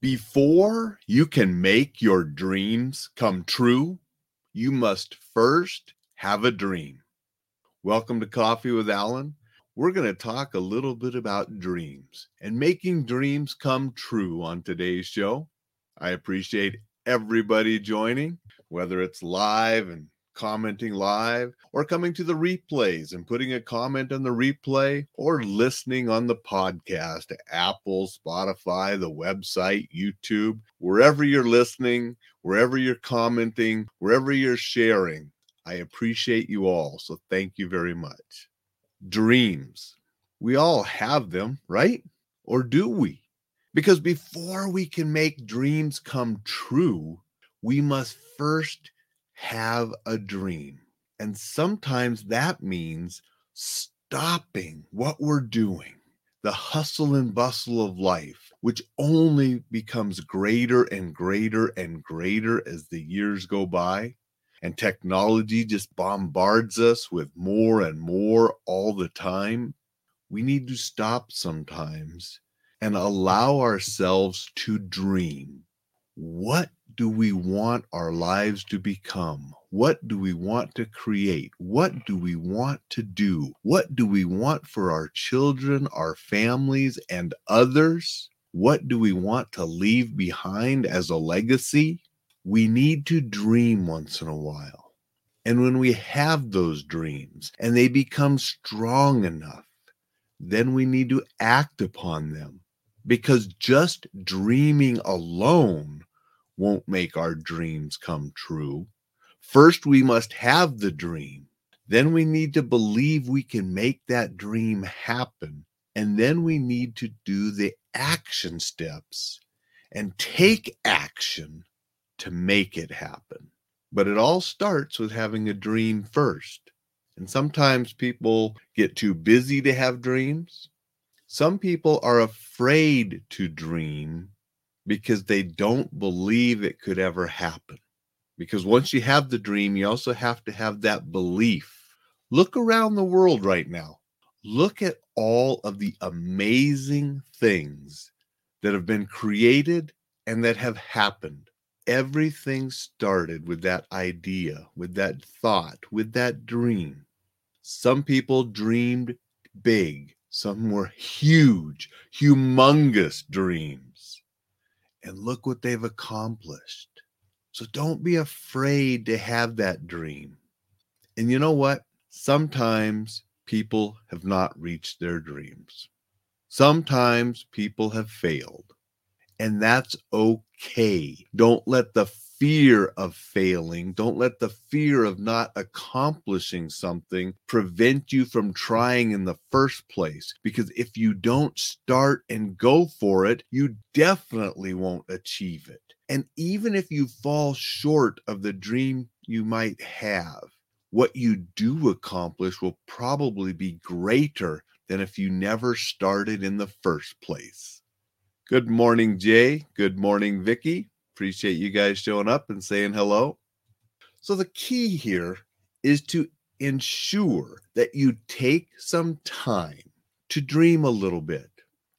Before you can make your dreams come true, you must first have a dream. Welcome to Coffee with Alain. We're going to talk a little bit about dreams and making dreams come true on today's show. I appreciate everybody joining, whether it's live and commenting live, or coming to the replays and putting a comment on the replay, or listening on the podcast, Apple, Spotify, the website, YouTube, wherever you're listening, wherever you're commenting, wherever you're sharing. I appreciate you all. So thank you very much. Dreams. We all have them, right? Or do we? Because before we can make dreams come true, we must first have a dream. And sometimes that means stopping what we're doing, the hustle and bustle of life, which only becomes greater and greater and greater as the years go by. And technology just bombards us with more and more all the time. We need to stop sometimes and allow ourselves to dream. What do we want our lives to become? What do we want to create? What do we want to do? What do we want for our children, our families, and others? What do we want to leave behind as a legacy? We need to dream once in a while. And when we have those dreams and they become strong enough, then we need to act upon them. Because just dreaming alone won't make our dreams come true. First, we must have the dream. Then we need to believe we can make that dream happen. And then we need to do the action steps and take action to make it happen. But it all starts with having a dream first. And sometimes people get too busy to have dreams. Some people are afraid to dream because they don't believe it could ever happen. Because once you have the dream, you also have to have that belief. Look around the world right now. Look at all of the amazing things that have been created and that have happened. Everything started with that idea, with that thought, with that dream. Some people dreamed big, some were huge, humongous dreams and look what they've accomplished. So don't be afraid to have that dream. And you know what? Sometimes people have not reached their dreams. Sometimes people have failed, and that's okay. Don't let the fear of failing, don't let the fear of not accomplishing something prevent you from trying in the first place. Because if you don't start and go for it, you definitely won't achieve it. And even if you fall short of the dream you might have, what you do accomplish will probably be greater than if you never started in the first place. Good morning, Jay. Good morning, Vicki. Appreciate you guys showing up and saying hello. So, the key here is to ensure that you take some time to dream a little bit.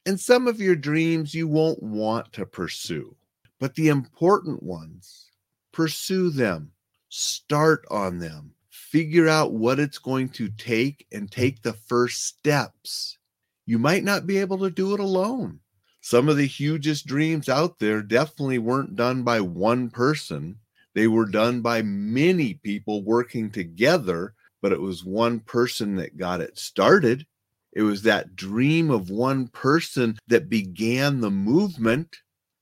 And some of your dreams you won't want to pursue, but the important ones, pursue them, start on them, figure out what it's going to take, and take the first steps. You might not be able to do it alone some of the hugest dreams out there definitely weren't done by one person. They were done by many people working together, but it was one person that got it started. It was that dream of one person that began the movement,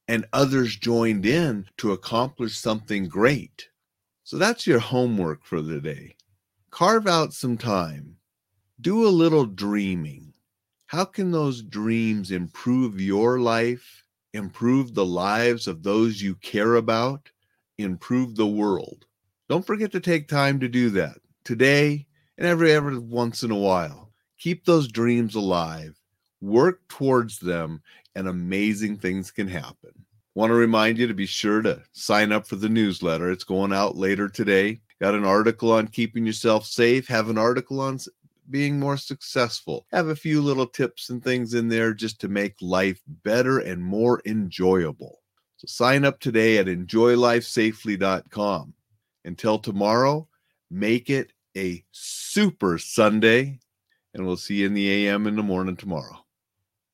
and others joined in to accomplish something great. So that's your homework for the day. Carve out some time, do a little dreaming how can those dreams improve your life, improve the lives of those you care about, improve the world? Don't forget to take time to do that today and every every once in a while. Keep those dreams alive, work towards them, and amazing things can happen. Want to remind you to be sure to sign up for the newsletter. It's going out later today. Got an article on keeping yourself safe, have an article on being more successful. Have a few little tips and things in there just to make life better and more enjoyable. So sign up today at enjoylifesafely.com. Until tomorrow, make it a super Sunday, and we'll see you in the AM in the morning tomorrow.